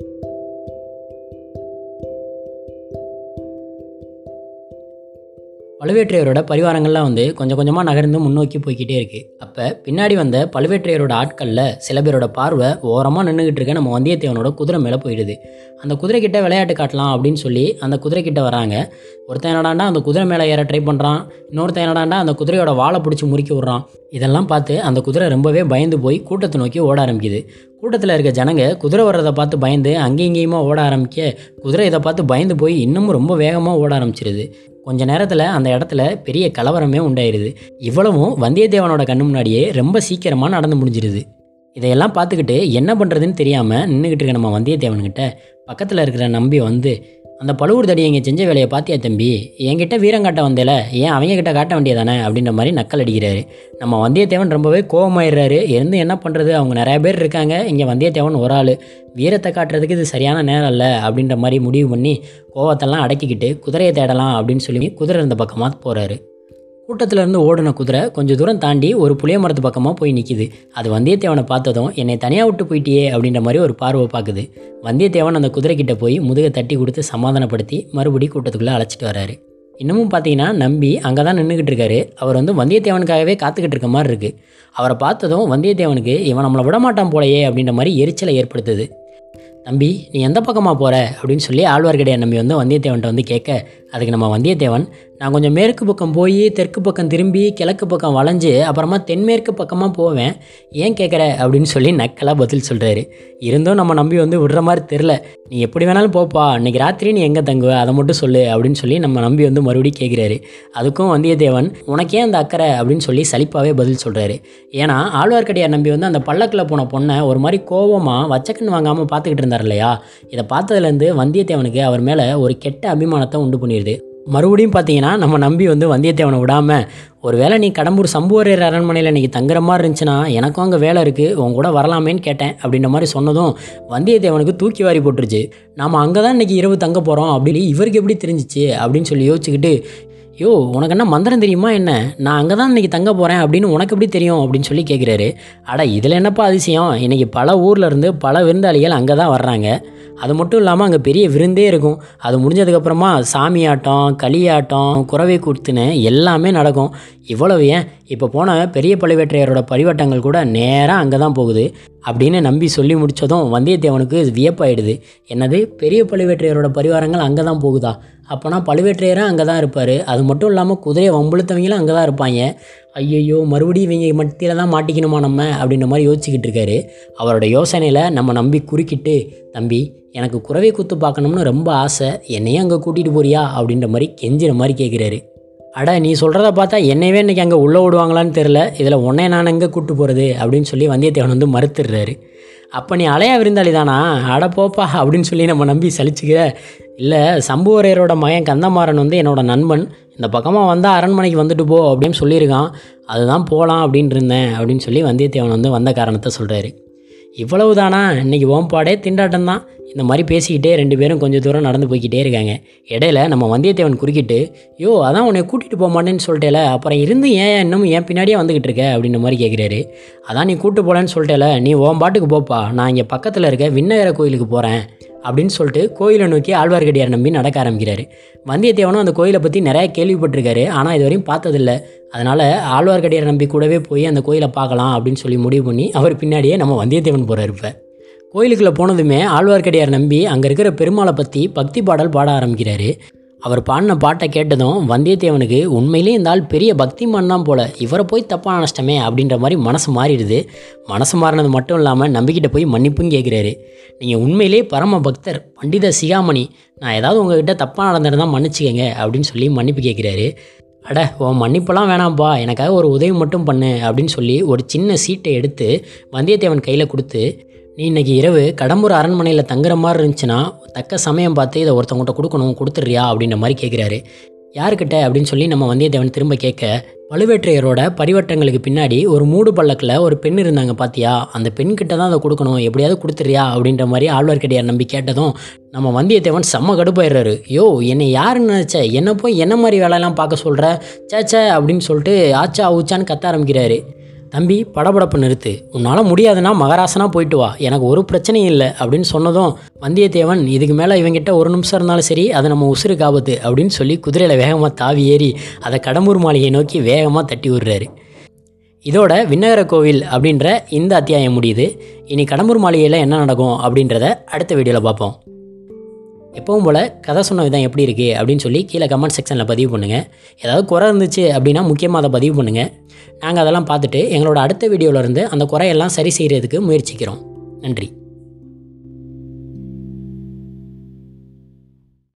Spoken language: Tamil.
Thank you. பழுவேற்றையரோட பரிவாரங்கள்லாம் வந்து கொஞ்சம் கொஞ்சமாக நகர்ந்து முன்னோக்கி போய்கிட்டே இருக்குது அப்போ பின்னாடி வந்த பழுவேற்றையரோட ஆட்களில் சில பேரோட பார்வை ஓரமாக நின்றுக்கிட்டு இருக்க நம்ம வந்தியத்தேவனோட குதிரை மேலே போயிடுது. அந்த குதிரைக்கிட்ட விளையாட்டு காட்டலாம் அப்படின்னு சொல்லி அந்த குதிரைக்கிட்ட வராங்க. ஒருத்தன் என்னடாண்டா அந்த குதிரை மேலே ஏற ட்ரை பண்ணுறான் இன்னொருத்தன் என்னடாண்டா அந்த குதிரையோட வாழை பிடிச்சி முறுக்கி விட்றான். இதெல்லாம் பார்த்து அந்த குதிரை ரொம்பவே பயந்து போய் கூட்டத்தை நோக்கி ஓட ஆரம்பிக்குது. கூட்டத்தில் இருக்க ஜனங்க குதிரை வர்றதை பார்த்து பயந்து அங்கேயும் இங்கேயுமா ஓட ஆரம்பிக்க குதிரை இதை பார்த்து பயந்து போய் இன்னமும் ரொம்ப வேகமாக ஓட ஆரம்பிச்சிருது. கொஞ்ச நேரத்தில் அந்த இடத்துல பெரிய கலவரமே உண்டாயிருது. இவ்வளவும் வந்தியத்தேவனோட கண்ணு முன்னாடியே ரொம்ப சீக்கிரமாக நடந்து முடிஞ்சிருது. இதையெல்லாம் பார்த்துக்கிட்டு என்ன பண்ணுறதுன்னு தெரியாமல் நின்றுக்கிட்டு இருக்க நம்ம வந்தியத்தேவன்கிட்ட பக்கத்தில் இருக்கிற நம்பி வந்து அந்த பழுவூர் தடி இங்கே செஞ்ச வேலையை பார்த்தியா தம்பி? என்கிட்ட வீரங்காட்ட வந்தேல ஏன் அவங்க கிட்ட காட்ட வேண்டியதானே? அப்படின்ற மாதிரி நக்கல் அடிக்கிறாரு. நம்ம வந்தியத்தேவன் ரொம்பவே கோபமாயிடுறாரு இருந்து என்ன பண்ணுறது அவங்க நிறைய பேர் இருக்காங்க. இங்கே வந்தியத்தேவன் ஒரு ஆள். வீரத்தை காட்டுறதுக்கு இது சரியான நேரம் இல்லை அப்படின்ற மாதிரி முடிவு பண்ணி கோவத்தெல்லாம் அடக்கிக்கிட்டு குதிரையை தேடலாம் அப்படின்னு சொல்லி குதிரை இருந்த பக்கமாக போகிறாரு கூட்டத்திலிருந்து ஓடின குதிரை கொஞ்சம் தூரம் தாண்டி ஒரு புளிய மரத்து பக்கமாக போய் நிற்கிது அது வந்தியத்தேவனை பார்த்ததும் என்னை தனியாக விட்டு போயிட்டியே அப்படின்ற மாதிரி ஒரு பார்வை பார்க்குது. வந்தியத்தேவன் அந்த குதிரைக்கிட்ட போய் முதுகை தட்டி கொடுத்து சமாதானப்படுத்தி மறுபடி கூட்டத்துக்குள்ளே அழைச்சிட்டு வராரு. இன்னமும் பார்த்தீங்கன்னா நம்பி அங்கே தான் நின்றுக்கிட்டு இருக்காரு. அவர் வந்து வந்தியத்தேவனுக்காகவே காத்துக்கிட்டு இருக்க மாதிரி இருக்குது அவரை பார்த்ததும் வந்தியத்தேவனுக்கு இவன் நம்மளை விடமாட்டான் போலையே அப்படின்ற மாதிரி எரிச்சலை ஏற்படுத்துது. தம்பி நீ எந்த பக்கமாக போகிற அப்படின்னு சொல்லி ஆழ்வார்க்கடியான் நம்பி வந்து வந்தியத்தேவன்கிட்ட வந்து கேட்க அதுக்கு நம்ம வந்தியத்தேவன் நான் கொஞ்சம் மேற்கு பக்கம் போய் தெற்கு பக்கம் திரும்பி கிழக்கு பக்கம் வளைஞ்சு அப்புறமா தென்மேற்கு பக்கமாக போவேன். ஏன் கேட்குற அப்படின்னு சொல்லி நக்கலாக பதில் சொல்கிறாரு இருந்தும் நம்ம நம்பி வந்து விடுற மாதிரி தெரில நீ எப்படி வேணாலும் போப்பா. இன்றைக்கி ராத்திரி நீ எங்கே தங்குவ? அதை மட்டும் சொல்லு அப்படின்னு சொல்லி நம்ம நம்பி வந்து மறுபடியும் கேட்குறாரு அதுக்கும் வந்தியத்தேவன் உனக்கே அந்த அக்கறை? அப்படின்னு சொல்லி சலிப்பாகவே பதில் சொல்கிறாரு ஏன்னா ஆழ்வார்க்கடியார் நம்பி வந்து அந்த பல்லக்கில் போன பொண்ணை ஒரு மாதிரி கோவமாக வச்சக்கன் வாங்காமல் பார்த்துக்கிட்டு இருந்தார் இல்லையா? இதை பார்த்ததுலேருந்து வந்தியத்தேவனுக்கு அவர் மேலே ஒரு கெட்ட அபிமானத்தை உண்டு பண்ணிடுது மறுபடியும் பார்த்தீங்கன்னா நம்ம நம்பி வந்து வந்தியத்தேவனை விடாமல் ஒருவேளை நீ கடம்பூர் சம்புவரையர் அரண்மனையில் இன்றைக்கி தங்குற மாதிரி இருந்துச்சுன்னா எனக்கும் அங்கே வேலை இருக்குது உன் கூட வரலாமேன்னு கேட்டேன் அப்படின்ற மாதிரி சொன்னதும் வந்தியத்தேவனுக்கு தூக்கி வாரி போட்டுருச்சு. நாம் அங்கே தான் இன்றைக்கி இரவு தங்க போகிறோம் அப்படின்னு இவருக்கு எப்படி தெரிஞ்சிச்சு அப்படின்னு சொல்லி யோசிச்சுக்கிட்டு யோ உனக்கு என்ன மந்திரம் தெரியுமா என்ன? நான் அங்கே தான் இன்றைக்கி தங்க போகிறேன் அப்படின்னு உனக்கு எப்படி தெரியும் அப்படின்னு சொல்லி கேட்குறாரு அட இதில் என்னப்பா அதிசயம்? இன்றைக்கி பல ஊரில் இருந்து பல விருந்தாளிகள் அங்கே தான் வர்றாங்க. அது மட்டும் இல்லாமல் அங்கே பெரிய விருந்தே இருக்கும். அது முடிஞ்சதுக்கப்புறமா சாமி ஆட்டம் களியாட்டம் குறவை கூத்துன்னு எல்லாமே நடக்கும். இவ்வளவு ஏன்? இப்போ போன பெரிய பழுவேற்றையரோட பரிவட்டங்கள் கூட நேராக அங்கே தான் போகுது. அப்படின்னு நம்பி சொல்லி முடித்ததும் வந்தியத்தேவனுக்கு வியப்பாயிடுது. என்னது? பெரிய பழுவேற்றையரோட பரிவாரங்கள் அங்கே தான் போகுதா? அப்போனா பழுவேற்றையரும் அங்கே தான் இருப்பார். அது மட்டும் இல்லாமல் குதிரையை வம்புழுத்தவங்களும் அங்கே தான் இருப்பாங்க. ஐயையோ மறுபடியும் இவங்க மத்தியில் தான் மாட்டிக்கணுமா நம்ம? அப்படின்ற மாதிரி யோசிச்சுக்கிட்டு இருக்காரு. அவரோட யோசனையில் நம்ம நம்பி குறுக்கிட்டு தம்பி எனக்கு குறவை குத்து பார்க்கணும்னு ரொம்ப ஆசை. என்னையும் அங்கே கூட்டிகிட்டு போறியா? அப்படின்ற மாதிரி கெஞ்சிற மாதிரி கேட்குறாரு அட நீ சொல்கிறத பார்த்தா என்னையவே இன்றைக்கி அங்கே உள்ளே விடுவாங்களான்னு தெரில இதில் உன்னே நான் எங்கே கூப்பிட்டு போகிறது அப்படின்னு சொல்லி வந்தியத்தேவன் வந்து மறுத்துடுறாரு. அப்போ நீ அலையா விருந்தாளி தானா? அட போப்பா அப்படின்னு சொல்லி நம்ம நம்பி சலிச்சுக்கிற இல்லை சம்புவரையரோட மகன் கந்தமாறன் வந்து என்னோட நண்பன். இந்த பக்கமாக வந்தால் அரண்மனைக்கு வந்துட்டு போ அப்படின்னு சொல்லியிருக்கான். அதுதான் போகலாம் அப்படின்னு இருந்தேன் அப்படின்னு சொல்லி வந்தியத்தேவன் வந்து வந்த காரணத்தை சொல்கிறாரு இவ்வளவு தானா இன்றைக்கி ஓம்பாடே திண்டாட்டம் தான் இந்த மாதிரி பேசிக்கிட்டே ரெண்டு பேரும் கொஞ்சம் தூரம் நடந்து போய்கிட்டே இருக்காங்க. இடையில நம்ம வந்தியத்தேவன் குறுக்கிட்டு யோ அதான் உன்னை கூட்டிகிட்டு போக மாட்டேன்னு சொல்லிட்டேல அப்புறம் இருந்து ஏன் இன்னும் என் பின்னாடியே வந்துக்கிட்டு இருக்க? அப்படின்ற மாதிரி கேட்குறாரு அதான் நீ கூட்டு போகலன்னு சொல்லிட்டேல நீ ஓம் பாட்டுக்கு போப்பா நான் இங்கே பக்கத்தில் இருக்க விண்ணகர கோயிலுக்கு போகிறேன் அப்படின்னு சொல்லிட்டு கோயிலை நோக்கி ஆழ்வார்க்கடியார் நம்பி நடக்க ஆரம்பிக்கிறாரு. வந்தியத்தேவனும் அந்த கோயிலை பற்றி நிறையா கேள்விப்பட்டிருக்காரு ஆனால் இது வரையும் பார்த்ததில்ல. அதனால் ஆழ்வார்க்கடியார் நம்பி கூடவே போய் அந்த கோயிலை பார்க்கலாம் அப்படின்னு சொல்லி முடிவு பண்ணி அவர் பின்னாடியே நம்ம வந்தியத்தேவன் போகிறார் இப்போ. கோயிலுக்குள்ளே போனதுமே ஆழ்வார்க்கடியார் நம்பி அங்கே இருக்கிற பெருமாளை பற்றி பக்தி பாடல் பாட ஆரம்பிக்கிறாரு. அவர் பாடின பாட்டை கேட்டதும் வந்தியத்தேவனுக்கு உண்மையிலே இந்த ஆள் பெரிய பக்தி தான் போல. இவரை போய் தப்பாக நினச்சிட்டமே அப்படின்ற மாதிரி மனசு மாறிடுது. மனசு மாறினது மட்டும் இல்லாமல் நம்பிக்கிட்ட போய் மன்னிப்பும் கேட்குறாரு நீங்கள் உண்மையிலே பரம பக்தர் பண்டித சிகாமணி. நான் ஏதாவது உங்ககிட்ட தப்பாக நடந்திருந்தால் மன்னிச்சுக்கங்க அப்படின்னு சொல்லி மன்னிப்பு கேட்குறாரு அட உன் மன்னிப்பெல்லாம் வேணாம்ப்பா எனக்காக ஒரு உதவி மட்டும் பண்ணு அப்படின்னு சொல்லி ஒரு சின்ன சீட்டை எடுத்து வந்தியத்தேவன் கையில் கொடுத்து நீ இன்னைக்கு இரவு கடம்பூர் அரண்மனையில் தங்குற மாதிரி இருந்துச்சுன்னா தக்க சமயம் பார்த்து இதை ஒருத்தவங்கள்ட்ட கொடுக்கணும் கொடுத்துட்றியா அப்படின்ற மாதிரி கேட்குறாரு யாருக்கிட்ட அப்படின்னு சொல்லி நம்ம வந்தியத்தேவன் திரும்ப கேட்க பழுவேற்றையரோட பரிவட்டங்களுக்கு பின்னாடி ஒரு மூடு பல்லக்கில் ஒரு பெண் இருந்தாங்க பார்த்தியா அந்த பெண்கிட்ட தான் அதை கொடுக்கணும் எப்படியாவது கொடுத்துறியா அப்படின்ற மாதிரி ஆழ்வார்க்கடியார் நம்பி கேட்டதும் நம்ம வந்தியத்தேவன் செம்ம கடுப்பாயிடுறாரு. யோ என்னை யாருன்னு நினச்ச என்ன போய் என்ன மாதிரி வேலையெல்லாம் பார்க்க சொல்கிற சேச்சே அப்படின்னு சொல்லிட்டு ஆச்சா ஊச்சான்னு கத்த ஆரம்பிக்கிறாரு. தம்பி படபடப்பு நிறுத்து. உன்னால் முடியாதுன்னா மகராசனா போயிட்டு வா. எனக்கு ஒரு பிரச்சனையும் இல்லை அப்படின்னு சொன்னதும் வந்தியத்தேவன் இதுக்கு மேலே இவங்கிட்ட ஒரு நிமிஷம் இருந்தாலும் சரி அது நம்ம உசுருக்கு ஆபத்து அப்படின்னு சொல்லி குதிரையில் வேகமாக தாவி ஏறி அதை கடம்பூர் மாளிகையை நோக்கி வேகமாக தட்டி விடுறாரு. இதோட விண்ணகர கோவில் அப்படின்ற இந்த அத்தியாயம் முடியுது. இனி கடம்பூர் மாளிகையில் என்ன நடக்கும் அப்படின்றத அடுத்த வீடியோவில் பார்ப்போம். எப்பவும் போல் கதை சொன்ன விதம் எப்படி இருக்குது அப்படின்னு சொல்லி கீழே கமெண்ட் செக்ஷனில் பதிவு பண்ணுங்கள் ஏதாவது குறை இருந்துச்சு அப்படின்னா முக்கியமாக அதை பதிவு பண்ணுங்கள் நாங்கள் அதெல்லாம் பார்த்துட்டு எங்களோட அடுத்த வீடியோவிலேருந்து அந்த குறையெல்லாம் சரி செய்கிறதுக்கு முயற்சிக்கிறோம். நன்றி.